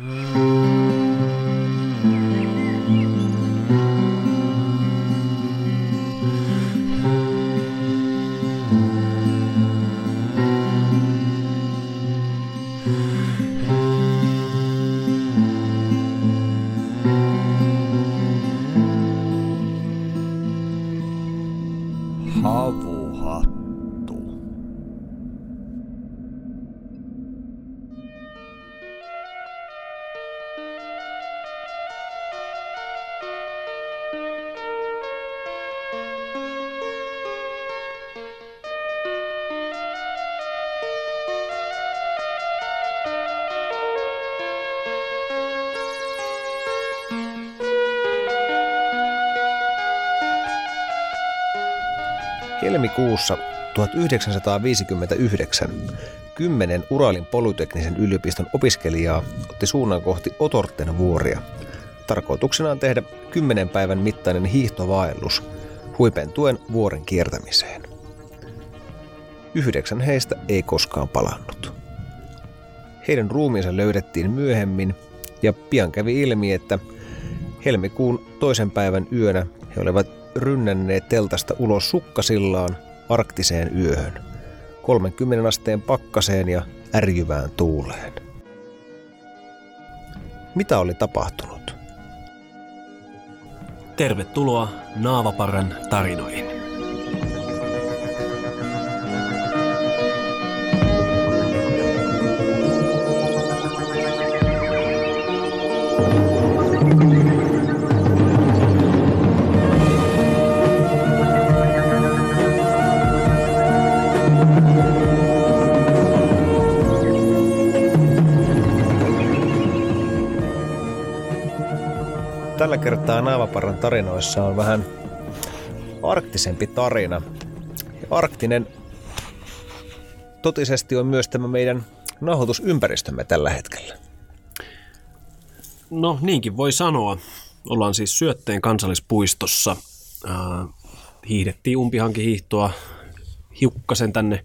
Mm. Helmikuussa 1959 kymmenen Uralin polyteknisen yliopiston opiskelijaa otti suunnan kohti Otorten vuoria. Tarkoituksena on tehdä kymmenen päivän mittainen hiihtovaellus huipentuen vuoren kiertämiseen. Yhdeksän heistä ei koskaan palannut. Heidän ruumiinsa löydettiin myöhemmin ja pian kävi ilmi, että helmikuun toisen päivän yönä he olivat rynnänneet teltasta ulos sukkasillaan arktiseen yöhön, 30 asteen pakkaseen ja ärjyvään tuuleen. Mitä oli tapahtunut? Tervetuloa Naavaparan tarinoihin. Tällä kertaa Naavaparan tarinoissa on vähän arktisempi tarina. Arktinen totisesti on myös tämä meidän nauhoitusympäristömme tällä hetkellä. No niinkin voi sanoa. Ollaan siis Syötteen kansallispuistossa. Hiihdettiin umpihankihiihtoa hiukkasen tänne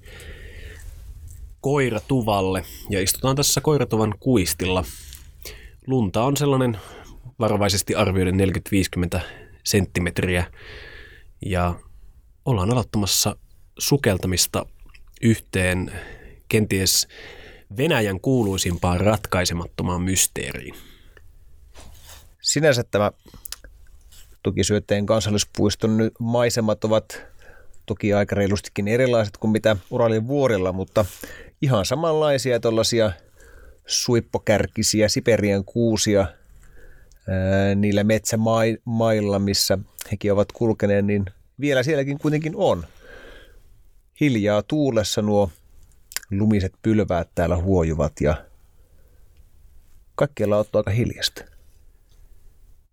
koiratuvalle ja istutaan tässä koiratuvan kuistilla. Lunta on sellainen varovaisesti arvioiden 40-50 senttimetriä ja ollaan aloittamassa sukeltamista yhteen kenties Venäjän kuuluisimpaan ratkaisemattomaan mysteeriin. Sinänsä tämä tukisyötteen kansallispuiston maisemat ovat toki aika reilustikin erilaiset kuin mitä Uralin vuorilla, mutta ihan samanlaisia tuollaisia suippokärkisiä Siperian kuusia – niillä metsämailla, missä hekin ovat kulkeneet, niin vielä sielläkin kuitenkin on. Hiljaa tuulessa nuo lumiset pylväät täällä huojuvat ja kaikkialla on aika hiljasta.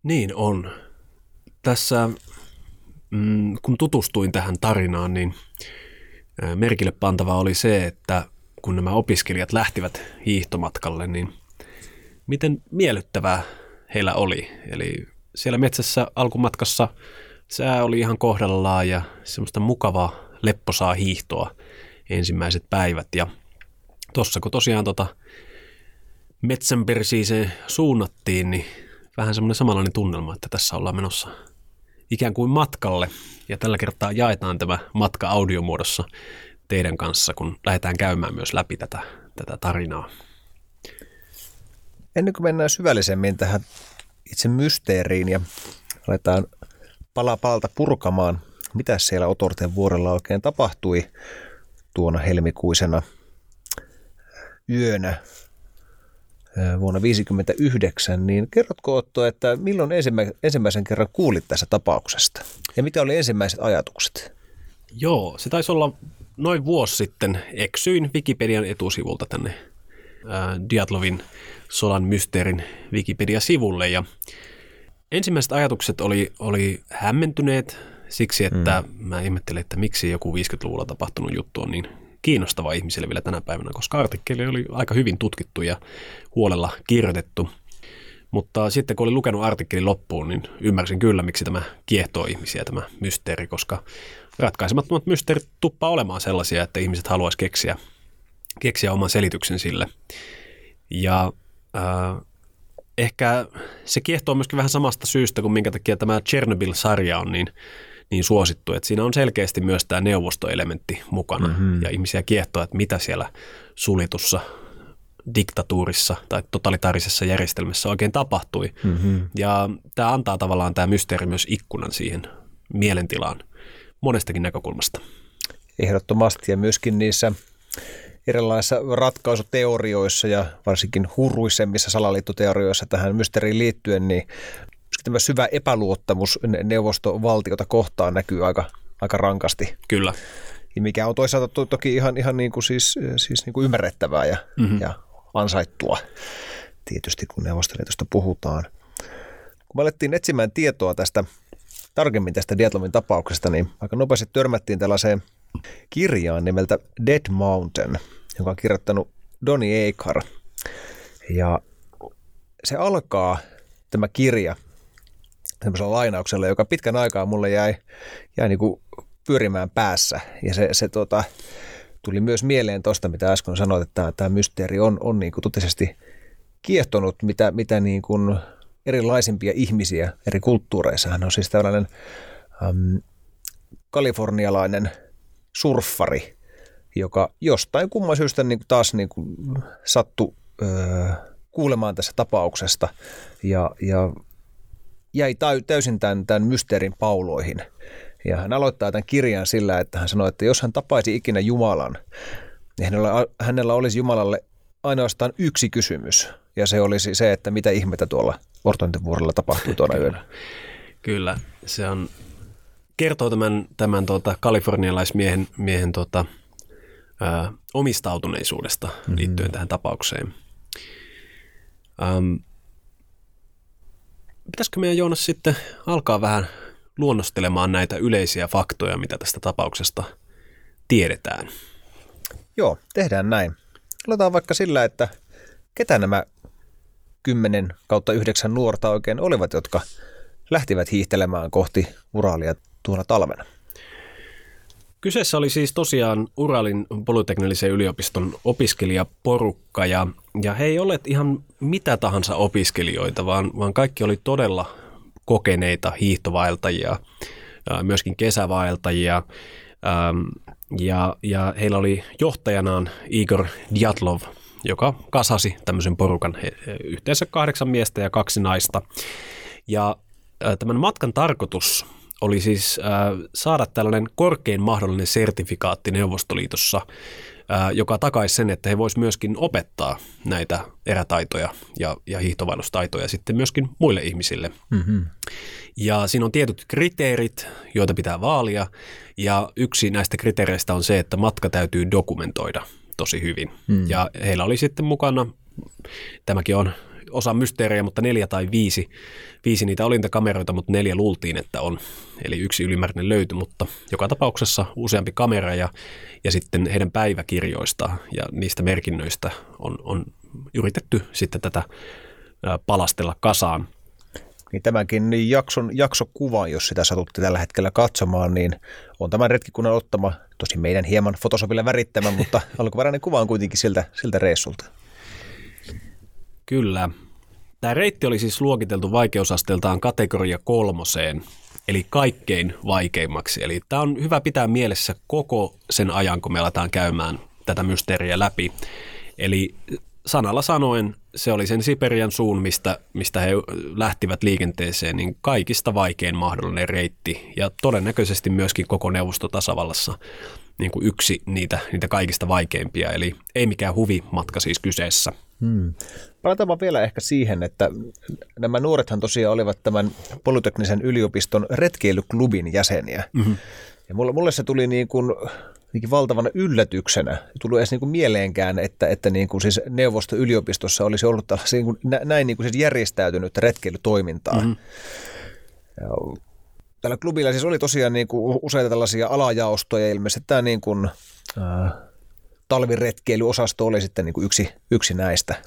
Niin on. Tässä, mm, kun tutustuin tähän tarinaan, niin merkille pantava oli se, että kun nämä opiskelijat lähtivät hiihtomatkalle, niin miten miellyttävää heillä oli. Eli siellä metsässä alkumatkassa sää oli ihan kohdallaan ja semmoista mukavaa lepposaa hiihtoa ensimmäiset päivät. Ja tuossa kun tosiaan tota metsänpersiiseen suunnattiin, niin vähän semmoinen samanlainen tunnelma, että tässä ollaan menossa ikään kuin matkalle. Ja tällä kertaa jaetaan tämä matka audiomuodossa teidän kanssa, kun lähdetään käymään myös läpi tätä, tätä tarinaa. Ennen kuin mennään syvällisemmin tähän itse mysteeriin ja aletaan pala palta purkamaan, mitä siellä Otorten vuorella oikein tapahtui tuona helmikuisena yönä vuonna 1959, niin kerrotko Otto, että milloin ensimmäisen kerran kuulit tässä tapauksesta ja mitä oli ensimmäiset ajatukset? Joo, se taisi olla noin vuosi sitten. Eksyin Wikipedian etusivulta tänne Diatlovin Solan mysteerin Wikipedia-sivulle ja ensimmäiset ajatukset oli, oli hämmentyneet siksi, että mm. mä ihmettelin, että miksi joku 50-luvulla tapahtunut juttu on niin kiinnostava ihmisille vielä tänä päivänä, koska artikkeli oli aika hyvin tutkittu ja huolella kirjoitettu. Mutta sitten kun olin lukenut artikkelin loppuun, niin ymmärsin kyllä, miksi tämä kiehtoo ihmisiä, tämä mysteeri, koska ratkaisemattomat mysteerit tuppaa olemaan sellaisia, että ihmiset haluaisi keksiä, keksiä oman selityksen sille. Ja äh, ehkä se kiehtoo myöskin vähän samasta syystä kuin minkä takia tämä Chernobyl-sarja on niin, niin suosittu. Että siinä on selkeästi myös tämä neuvostoelementti mukana mm-hmm. ja ihmisiä kiehtoo, että mitä siellä suljetussa diktatuurissa tai totalitaarisessa järjestelmässä oikein tapahtui. Mm-hmm. Ja tämä antaa tavallaan tämä mysteeri myös ikkunan siihen mielentilaan monestakin näkökulmasta. Ehdottomasti ja myöskin niissä erilaisissa ratkaisuteorioissa ja varsinkin huruisemmissa salaliittoteorioissa tähän mysteeriin liittyen, niin tämä syvä epäluottamus neuvostovaltiota kohtaan näkyy aika, aika rankasti. Kyllä. Mikä on toisaalta to, toki ihan, ihan niin kuin siis, siis niin kuin ymmärrettävää ja, mm-hmm. ja ansaittua tietysti, kun Neuvostoliitosta puhutaan. Kun me alettiin etsimään tietoa tästä tarkemmin tästä Dietlomin tapauksesta, niin aika nopeasti törmättiin tällaiseen kirjaan nimeltä Dead Mountain, joka on kirjoittanut Donny Eikar. Ja se alkaa, tämä kirja, semmoisella lainauksella, joka pitkän aikaa mulle jäi, jäi niin kuin pyörimään päässä. Ja se, se tota, tuli myös mieleen tuosta, mitä äsken sanoit, että tämä, tämä mysteeri on, on niin kuin totisesti kiehtonut, mitä, mitä niin kuin erilaisimpia ihmisiä eri kulttuureissa. Hän on siis tällainen äm, kalifornialainen surffari, joka jostain kumman syystä niin taas niin kuin sattui öö, kuulemaan tässä tapauksesta ja, ja jäi täysin tämän, tämän mysteerin pauloihin. Ja hän aloittaa tämän kirjan sillä, että hän sanoi, että jos hän tapaisi ikinä Jumalan, niin hänellä, hänellä olisi Jumalalle ainoastaan yksi kysymys. Ja se olisi se, että mitä ihmettä tuolla Ortonten tapahtui tuona yönä. Kyllä, se on, kertoo tämän, tämän tuota, kalifornialaismiehen miehen, tuota, ää, omistautuneisuudesta mm-hmm. liittyen tähän tapaukseen. Ähm, pitäisikö meidän Joonas sitten alkaa vähän luonnostelemaan näitä yleisiä faktoja, mitä tästä tapauksesta tiedetään? Joo, tehdään näin. Aloitetaan vaikka sillä, että ketä nämä 10 kautta 9 nuorta oikein olivat, jotka lähtivät hiihtelemään kohti Uralia tuona talvena. Kyseessä oli siis tosiaan Uralin polyteknillisen yliopiston opiskelijaporukka ja, ja he ei ole ihan mitä tahansa opiskelijoita, vaan, vaan kaikki oli todella kokeneita hiihtovaeltajia, myöskin kesävaeltajia ja, ja heillä oli johtajanaan Igor Djatlov, joka kasasi tämmöisen porukan yhteensä kahdeksan miestä ja kaksi naista. Ja tämän matkan tarkoitus oli siis saada tällainen korkein mahdollinen sertifikaatti Neuvostoliitossa, joka takaisi sen, että he voisivat myöskin opettaa näitä erätaitoja ja, ja hiihtovailustaitoja sitten myöskin muille ihmisille. Mm-hmm. Ja siinä on tietyt kriteerit, joita pitää vaalia, ja yksi näistä kriteereistä on se, että matka täytyy dokumentoida tosi hyvin. Mm. Ja heillä oli sitten mukana, tämäkin on osa mysteeriä, mutta neljä tai viisi, viisi niitä olintakameroita, mutta neljä luultiin, että on. Eli yksi ylimääräinen löytyi, mutta joka tapauksessa useampi kamera ja, ja sitten heidän päiväkirjoista ja niistä merkinnöistä on, on yritetty sitten tätä palastella kasaan. Niin tämänkin niin jakson, jaksokuva, jos sitä satutti tällä hetkellä katsomaan, niin on tämän retkikunnan ottama, tosi meidän hieman Photoshopilla värittämä, mutta alkuperäinen kuva on kuitenkin siltä, siltä reissulta. Kyllä. Tämä reitti oli siis luokiteltu vaikeusasteeltaan kategoria kolmoseen, eli kaikkein vaikeimmaksi. Eli tämä on hyvä pitää mielessä koko sen ajan, kun me aletaan käymään tätä mysteeriä läpi. Eli sanalla sanoen se oli sen Siperian suun, mistä, mistä he lähtivät liikenteeseen, niin kaikista vaikein mahdollinen reitti ja todennäköisesti myöskin koko neuvostotasavallassa niin kuin yksi niitä, niitä kaikista vaikeimpia, eli ei mikään huvimatka siis kyseessä. Hmm. Palataan vielä ehkä siihen, että nämä nuorethan tosiaan olivat tämän Polyteknisen yliopiston retkeilyklubin jäseniä. Mm-hmm. Ja mulle, mulle se tuli niin kuin, niin valtavana yllätyksenä. Ei tullut edes niin kuin mieleenkään, että, että niin kuin siis neuvosto-yliopistossa olisi ollut niin kuin, näin niin kuin siis järjestäytynyt retkeilytoimintaa. Mm-hmm. Ja tällä klubilla siis oli tosiaan niin kuin useita tällaisia alajaostoja ilmeisesti tämä niin kuin, äh, talviretkeilyosasto oli sitten niin kuin yksi, yksi näistä.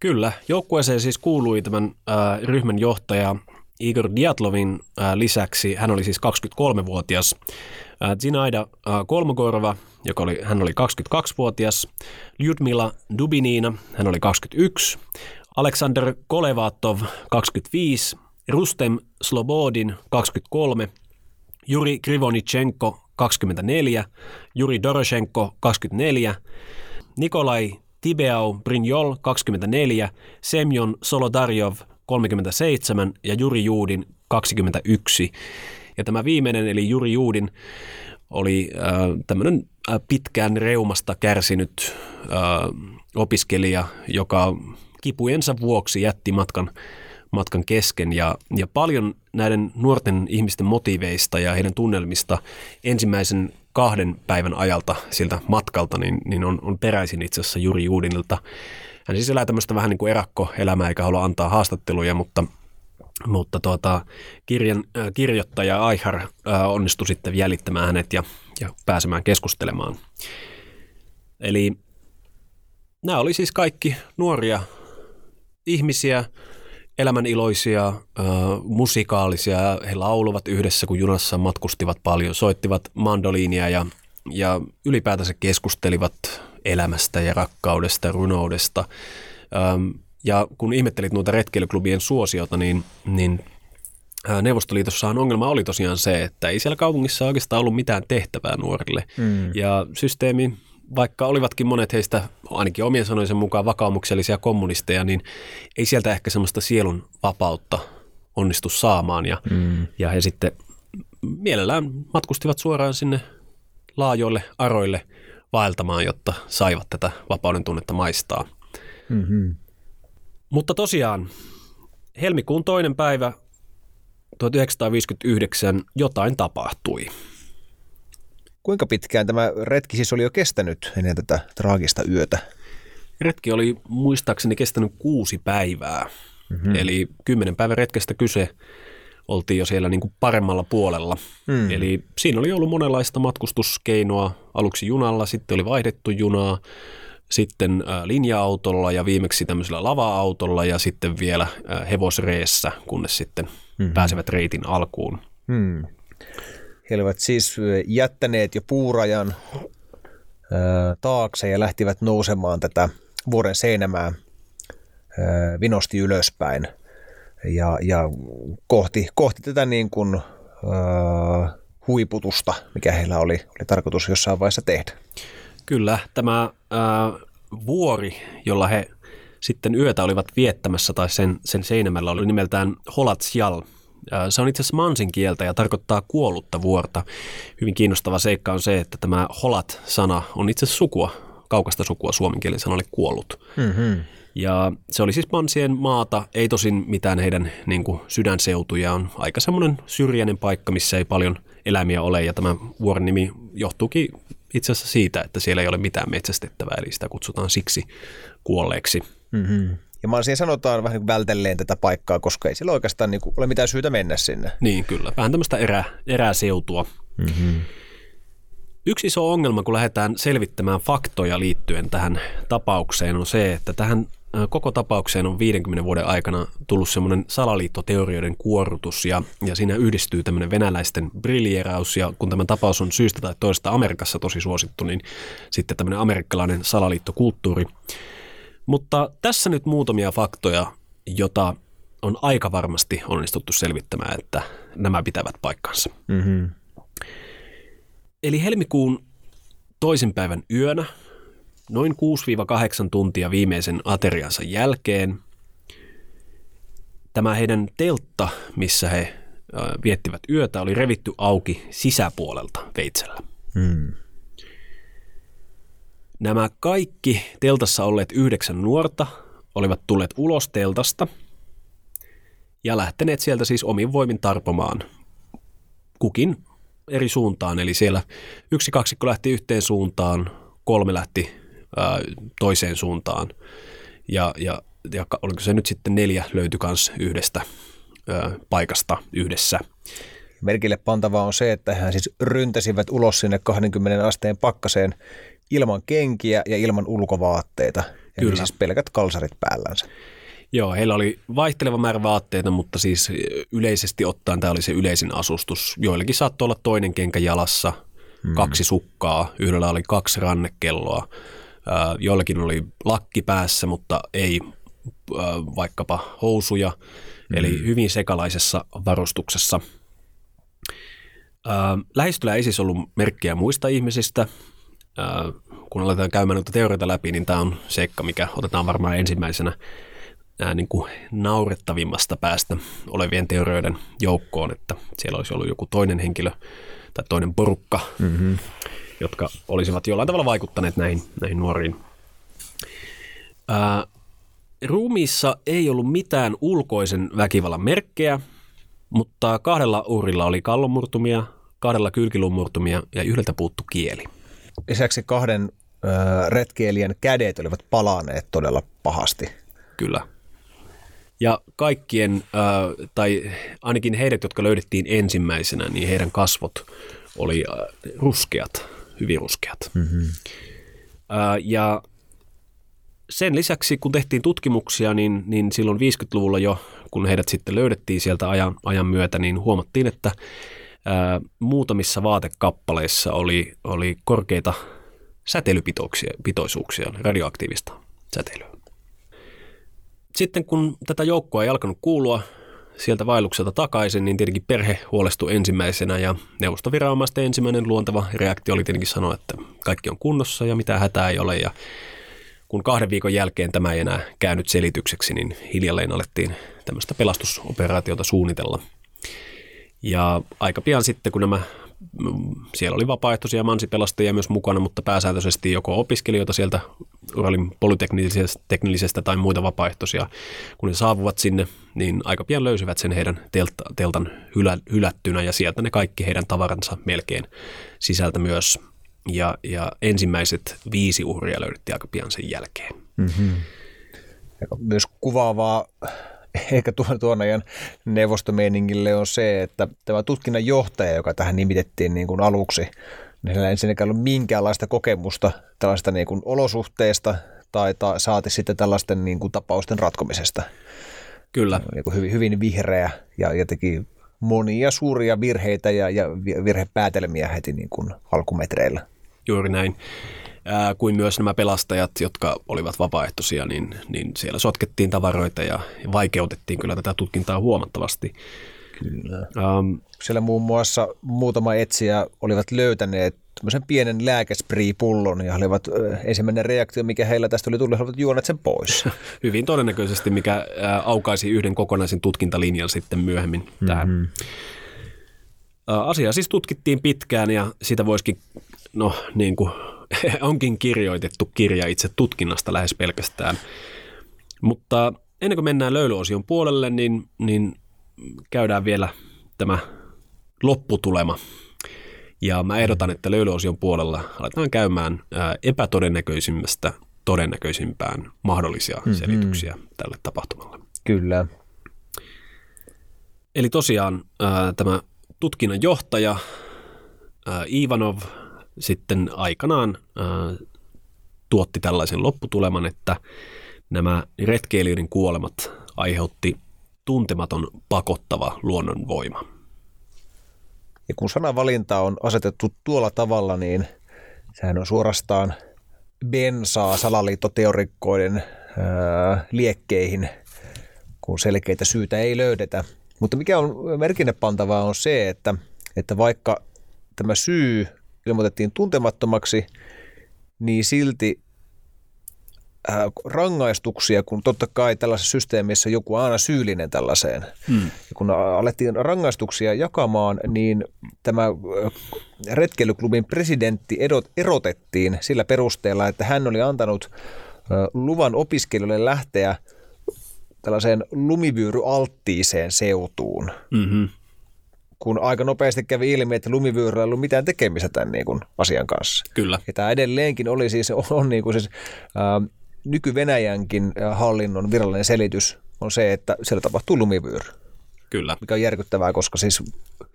Kyllä, joukkueeseen siis kuului tämän äh, ryhmän johtaja Igor Diatlovin äh, lisäksi, hän oli siis 23-vuotias, äh, Zinaida äh, Kolmogorva, joka oli, hän oli 22-vuotias, Lyudmila Dubinina, hän oli 21, Aleksander Kolevatov 25, Rustem Slobodin 23, Juri Krivonichenko 24, Juri Doroshenko 24, Nikolai Tibeau Brinjol 24, Semjon Solodarjov 37 ja Juri Juudin 21. Ja tämä viimeinen, eli Juri Juudin, oli äh, tämmöinen äh, pitkään reumasta kärsinyt äh, opiskelija, joka kipujensa vuoksi jätti matkan, matkan kesken. Ja, ja paljon näiden nuorten ihmisten motiveista ja heidän tunnelmista ensimmäisen kahden päivän ajalta siltä matkalta, niin, niin on, on peräisin itse asiassa Juri Juudinilta. Hän siis elää tämmöistä vähän niin kuin erakkoelämää eikä halua antaa haastatteluja, mutta, mutta tuota, kirjan, äh, kirjoittaja Aihar äh, onnistui sitten jäljittämään hänet ja, ja pääsemään keskustelemaan. Eli nämä oli siis kaikki nuoria ihmisiä, elämäniloisia, äh, musikaalisia. He lauluvat yhdessä, kun junassa matkustivat paljon, soittivat mandoliinia ja, ja ylipäätänsä keskustelivat elämästä ja rakkaudesta runoudesta. Ähm, ja kun ihmettelit noita retkeilyklubien suosiota, niin, niin Neuvostoliitossahan ongelma oli tosiaan se, että ei siellä kaupungissa oikeastaan ollut mitään tehtävää nuorille. Mm. Ja systeemi vaikka olivatkin monet heistä, ainakin omien sanoisen mukaan, vakaumuksellisia kommunisteja, niin ei sieltä ehkä semmoista sielun vapautta onnistu saamaan. Ja, mm. ja he sitten mielellään matkustivat suoraan sinne laajoille aroille vaeltamaan, jotta saivat tätä vapauden tunnetta maistaa. Mm-hmm. Mutta tosiaan, helmikuun toinen päivä 1959 jotain tapahtui. Kuinka pitkään tämä retki siis oli jo kestänyt ennen tätä traagista yötä? Retki oli muistaakseni kestänyt kuusi päivää. Mm-hmm. Eli kymmenen päivän retkestä kyse oltiin jo siellä niin kuin paremmalla puolella. Mm. Eli siinä oli ollut monenlaista matkustuskeinoa. Aluksi junalla, sitten oli vaihdettu junaa, sitten linja-autolla ja viimeksi tämmöisellä lava-autolla ja sitten vielä hevosreessä, kunnes sitten mm-hmm. pääsevät reitin alkuun. Mm. He olivat siis jättäneet jo puurajan taakse ja lähtivät nousemaan tätä vuoren seinämää vinosti ylöspäin ja, ja kohti, kohti tätä niin kuin, äh, huiputusta, mikä heillä oli, oli tarkoitus jossain vaiheessa tehdä. Kyllä, tämä äh, vuori, jolla he sitten yötä olivat viettämässä tai sen, sen seinämällä oli nimeltään Holatsjal – se on itse asiassa mansin kieltä ja tarkoittaa kuollutta vuorta. Hyvin kiinnostava seikka on se, että tämä holat-sana on itse asiassa sukua, kaukasta sukua suomen kielen sanalle kuollut. Mm-hmm. Ja se oli siis mansien maata, ei tosin mitään heidän niin kuin, sydänseutuja, on aika semmoinen syrjäinen paikka, missä ei paljon eläimiä ole, ja tämä vuoren nimi johtuukin itse asiassa siitä, että siellä ei ole mitään metsästettävää, eli sitä kutsutaan siksi kuolleeksi. Mm-hmm. Ja Mansiin sanotaan vähän niin vältelleen tätä paikkaa, koska ei sillä oikeastaan niin kuin ole mitään syytä mennä sinne. Niin, kyllä. Vähän tämmöistä erä, eräseutua. Mm-hmm. Yksi iso ongelma, kun lähdetään selvittämään faktoja liittyen tähän tapaukseen, on se, että tähän koko tapaukseen on 50 vuoden aikana tullut semmoinen salaliittoteorioiden kuorrutus ja, ja siinä yhdistyy tämmöinen venäläisten briljeraus ja kun tämä tapaus on syystä tai toista Amerikassa tosi suosittu, niin sitten tämmöinen amerikkalainen salaliittokulttuuri. Mutta tässä nyt muutamia faktoja, jota on aika varmasti onnistuttu selvittämään, että nämä pitävät paikkansa. Mm-hmm. Eli helmikuun toisen päivän yönä, noin 6-8 tuntia viimeisen ateriansa jälkeen, tämä heidän teltta, missä he viettivät yötä, oli revitty auki sisäpuolelta veitsellä. Mm. Nämä kaikki teltassa olleet yhdeksän nuorta olivat tulleet ulos teltasta ja lähteneet sieltä siis omin voimin tarpomaan kukin eri suuntaan. Eli siellä yksi kaksikko lähti yhteen suuntaan, kolme lähti ää, toiseen suuntaan ja, ja, ja oliko se nyt sitten neljä löytyi myös yhdestä ää, paikasta yhdessä. Merkille pantavaa on se, että hän siis ryntäsivät ulos sinne 20 asteen pakkaseen ilman kenkiä ja ilman ulkovaatteita. Kyllä. Eli siis pelkät kalsarit päällänsä. Joo, heillä oli vaihteleva määrä vaatteita, mutta siis yleisesti ottaen tämä oli se yleisin asustus. Joillakin saattoi olla toinen kenkä jalassa, hmm. kaksi sukkaa, yhdellä oli kaksi rannekelloa, joillakin oli lakki päässä, mutta ei vaikkapa housuja, mm. eli hyvin sekalaisessa varustuksessa. Lähistöllä ei siis ollut merkkiä muista ihmisistä. Kun aletaan käymään noita teorioita läpi, niin tämä on seikka, mikä otetaan varmaan ensimmäisenä ää, niin kuin naurettavimmasta päästä olevien teorioiden joukkoon, että siellä olisi ollut joku toinen henkilö tai toinen porukka, mm-hmm. jotka olisivat jollain tavalla vaikuttaneet näihin, näihin nuoriin. Ää, ruumiissa ei ollut mitään ulkoisen väkivallan merkkejä, mutta kahdella uhrilla oli kallonmurtumia, kahdella kylkiluun ja yhdeltä puuttu kieli. Lisäksi kahden retkeilijän kädet olivat palaneet todella pahasti. Kyllä. Ja kaikkien, tai ainakin heidät, jotka löydettiin ensimmäisenä, niin heidän kasvot oli ruskeat, hyvin ruskeat. Mm-hmm. Ja sen lisäksi, kun tehtiin tutkimuksia, niin, niin silloin 50-luvulla jo, kun heidät sitten löydettiin sieltä ajan, ajan myötä, niin huomattiin, että muutamissa vaatekappaleissa oli, oli korkeita säteilypitoisuuksia, radioaktiivista säteilyä. Sitten kun tätä joukkoa ei alkanut kuulua sieltä vaellukselta takaisin, niin tietenkin perhe huolestui ensimmäisenä ja neuvostoviranomaisten ensimmäinen luonteva reaktio oli tietenkin sanoa, että kaikki on kunnossa ja mitään hätää ei ole ja kun kahden viikon jälkeen tämä ei enää käynyt selitykseksi, niin hiljalleen alettiin tämmöistä pelastusoperaatiota suunnitella. Ja aika pian sitten, kun nämä, siellä oli vapaaehtoisia mansipelastajia myös mukana, mutta pääsääntöisesti joko opiskelijoita sieltä Uralin polyteknillisestä tai muita vapaaehtoisia, kun ne saavuvat sinne, niin aika pian löysivät sen heidän telta, teltan hylä, hylättynä ja sieltä ne kaikki heidän tavaransa melkein sisältä myös ja, ja ensimmäiset viisi uhria löydettiin aika pian sen jälkeen. Mm-hmm. Myös kuvaavaa ehkä tuon, tuon ajan neuvostomeiningille on se, että tämä tutkinnan johtaja, joka tähän nimitettiin niin kuin aluksi, niin hänellä ei ensinnäkään ollut minkäänlaista kokemusta tällaista niin kuin olosuhteista tai ta, saati sitten tällaisten niin kuin tapausten ratkomisesta. Kyllä. Niin kuin hyvin, hyvin vihreä ja, ja teki monia suuria virheitä ja, ja virhepäätelmiä heti niin kuin alkumetreillä. Juuri näin. Ää, kuin myös nämä pelastajat, jotka olivat vapaaehtoisia, niin, niin siellä sotkettiin tavaroita ja vaikeutettiin kyllä tätä tutkintaa huomattavasti. Kyllä. Um, siellä muun muassa muutama etsiä olivat löytäneet tämmöisen pienen lääkespriipullon ja olivat ensimmäinen reaktio, mikä heillä tästä oli tullut, olivat juoneet sen pois. Hyvin todennäköisesti, mikä aukaisi yhden kokonaisen tutkintalinjan sitten myöhemmin mm-hmm. tähän. Asia siis tutkittiin pitkään ja sitä voisikin, no niin kuin onkin kirjoitettu kirja itse tutkinnasta lähes pelkästään. Mutta ennen kuin mennään löylyosion puolelle, niin, niin käydään vielä tämä lopputulema. Ja mä ehdotan, että löylyosion puolella aletaan käymään epätodennäköisimmästä todennäköisimpään mahdollisia mm-hmm. selityksiä tälle tapahtumalle. Kyllä. Eli tosiaan tämä tutkinnan johtaja Ivanov sitten aikanaan tuotti tällaisen lopputuleman, että nämä retkeilijöiden kuolemat aiheutti tuntematon pakottava luonnonvoima. Ja kun sanavalinta on asetettu tuolla tavalla, niin sehän on suorastaan bensaa salaliittoteorikkoiden ää, liekkeihin, kun selkeitä syytä ei löydetä. Mutta mikä on merkinnepantavaa on se, että, että vaikka tämä syy ilmoitettiin tuntemattomaksi, niin silti äh, rangaistuksia, kun totta kai tällaisessa systeemissä joku on aina syyllinen tällaiseen. Hmm. Ja kun alettiin rangaistuksia jakamaan, niin tämä äh, retkeilyklubin presidentti erotettiin sillä perusteella, että hän oli antanut äh, luvan opiskelijoille lähteä tällaiseen lumivyyryalttiiseen seutuun. Mm-hmm kun aika nopeasti kävi ilmi, että lumivyöryllä ei ollut mitään tekemistä tämän niin kuin asian kanssa. Kyllä. Ja tämä edelleenkin oli siis, on niin kuin siis, ää, nyky-Venäjänkin hallinnon virallinen selitys on se, että siellä tapahtuu lumivyöry. Kyllä. Mikä on järkyttävää, koska siis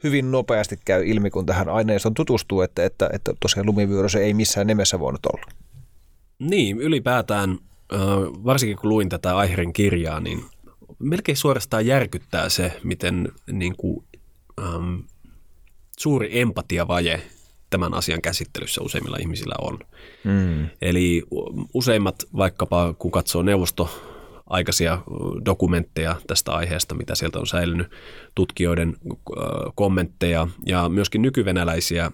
hyvin nopeasti käy ilmi, kun tähän aineistoon tutustuu, että, että, että tosiaan lumivyöry se ei missään nimessä voinut olla. Niin, ylipäätään, varsinkin kun luin tätä Aiherin kirjaa, niin melkein suorastaan järkyttää se, miten niin kuin ähm, suuri empatiavaje tämän asian käsittelyssä useimmilla ihmisillä on. Mm. Eli useimmat vaikkapa kun katsoo neuvosto aikaisia dokumentteja tästä aiheesta, mitä sieltä on säilynyt, tutkijoiden kommentteja ja myöskin nykyvenäläisiä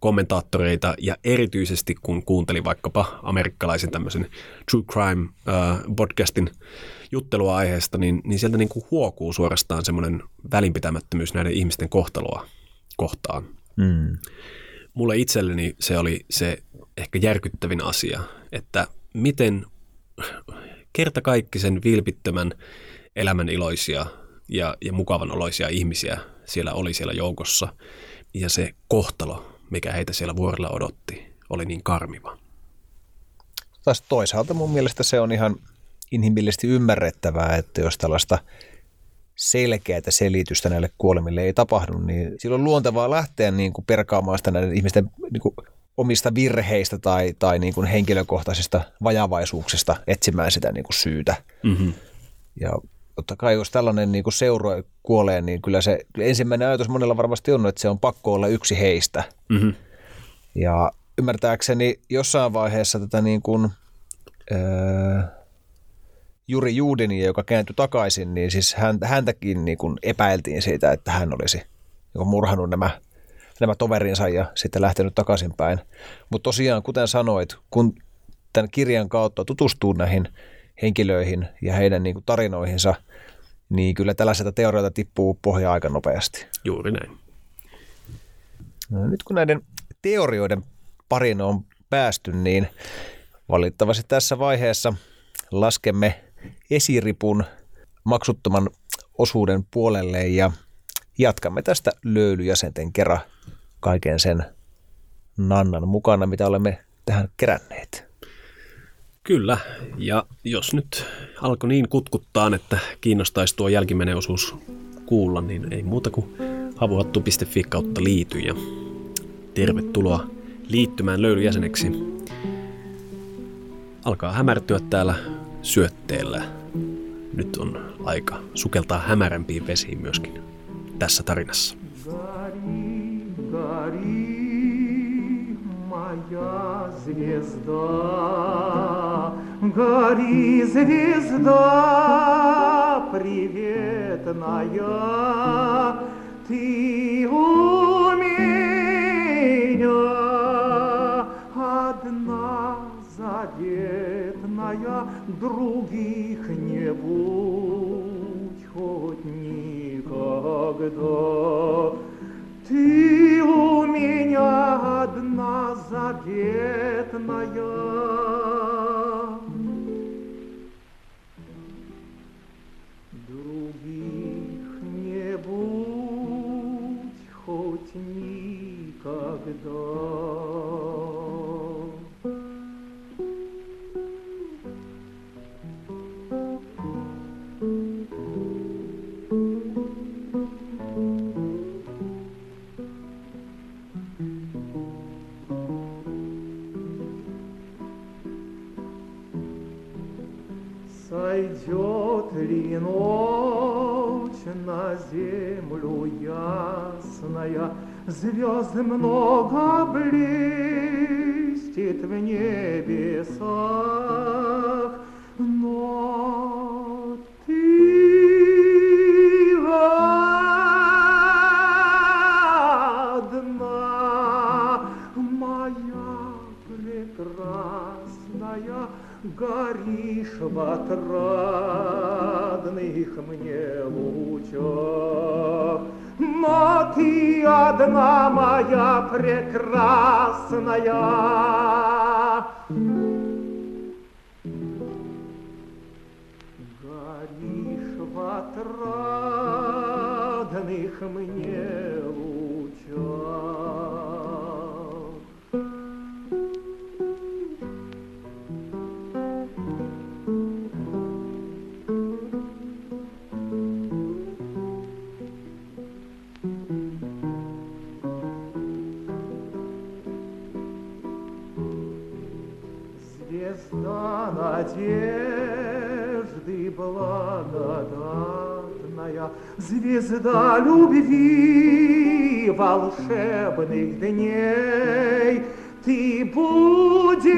kommentaattoreita ja erityisesti kun kuuntelin vaikkapa amerikkalaisen tämmöisen True Crime podcastin juttelua aiheesta, niin, niin sieltä niin kuin huokuu suorastaan semmoinen välinpitämättömyys näiden ihmisten kohtaloa kohtaan. Mm. Mulle itselleni se oli se ehkä järkyttävin asia, että miten kertakaikkisen vilpittömän elämän iloisia ja, ja mukavan oloisia ihmisiä siellä oli siellä joukossa. Ja se kohtalo, mikä heitä siellä vuorilla odotti, oli niin karmiva. Taas toisaalta mun mielestä se on ihan inhimillisesti ymmärrettävää, että jos tällaista selkeää selitystä näille kuolemille ei tapahdu, niin silloin luontevaa lähteä niin kuin perkaamaan sitä näiden ihmisten niin kuin omista virheistä tai, tai niin kuin henkilökohtaisista vajavaisuuksista etsimään sitä niin kuin syytä. Mm-hmm. Ja totta kai jos tällainen niin kuin seuro kuolee, niin kyllä se ensimmäinen ajatus monella varmasti on, että se on pakko olla yksi heistä. Mm-hmm. Ja ymmärtääkseni jossain vaiheessa tätä niin kuin, öö, Juri Juudinia, joka kääntyi takaisin, niin siis häntäkin niin kuin epäiltiin siitä, että hän olisi niin murhannut nämä nämä toverinsa ja sitten lähtenyt takaisinpäin. Mutta tosiaan, kuten sanoit, kun tämän kirjan kautta tutustuu näihin henkilöihin ja heidän niin kuin tarinoihinsa, niin kyllä tällaiselta teorioita tippuu pohja aika nopeasti. Juuri näin. No, nyt kun näiden teorioiden parin on päästy, niin valitettavasti tässä vaiheessa laskemme esiripun maksuttoman osuuden puolelle ja jatkamme tästä löylyjäsenten kerran kaiken sen nannan mukana, mitä olemme tähän keränneet. Kyllä, ja jos nyt alkoi niin kutkuttaa, että kiinnostaisi tuo jälkimmäinen osuus kuulla, niin ei muuta kuin havuhattu.fi kautta liity ja tervetuloa liittymään löylyjäseneksi. Alkaa hämärtyä täällä syötteellä. Nyt on aika sukeltaa hämärämpiin vesiin myöskin tässä tarinassa. Моя звезда, гори, звезда приветная, ты у меня одна заветная, других не будь хоть никогда. Ты у меня одна заветная. Других не будь хоть никогда. Звезд много блестит в небесах, одна моя прекрасная. Горишь в отрадных мне надежды благодатная, Звезда любви волшебных дней, Ты будешь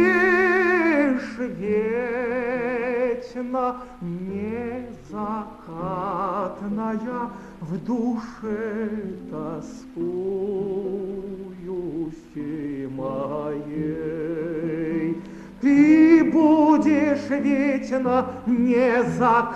вечно незакатная в душе тоскующей моей. Ты будешь вечно незакатная.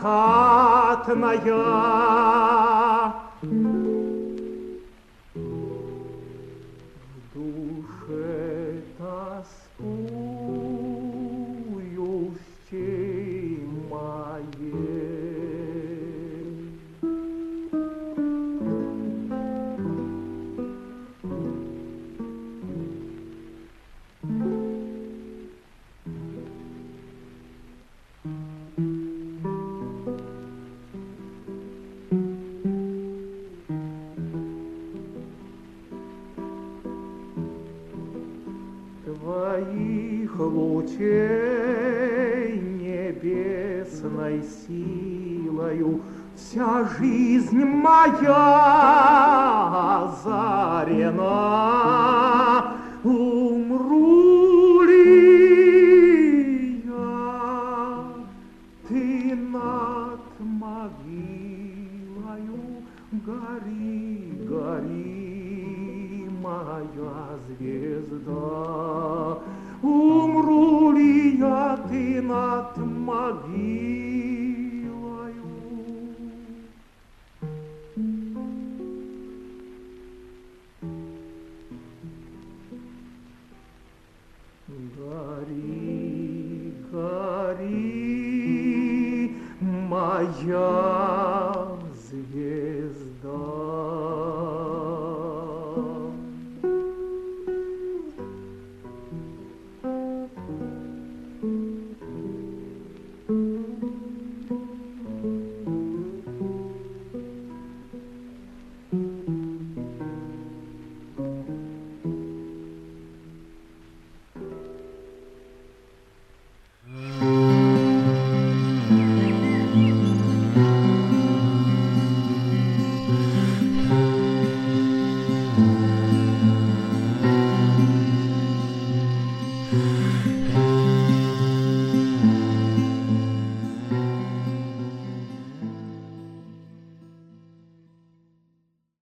Твоих лучей небесной силою Вся жизнь моя озарена. Звезда. Умру ли я, ты над могилою? Гори, гори, моя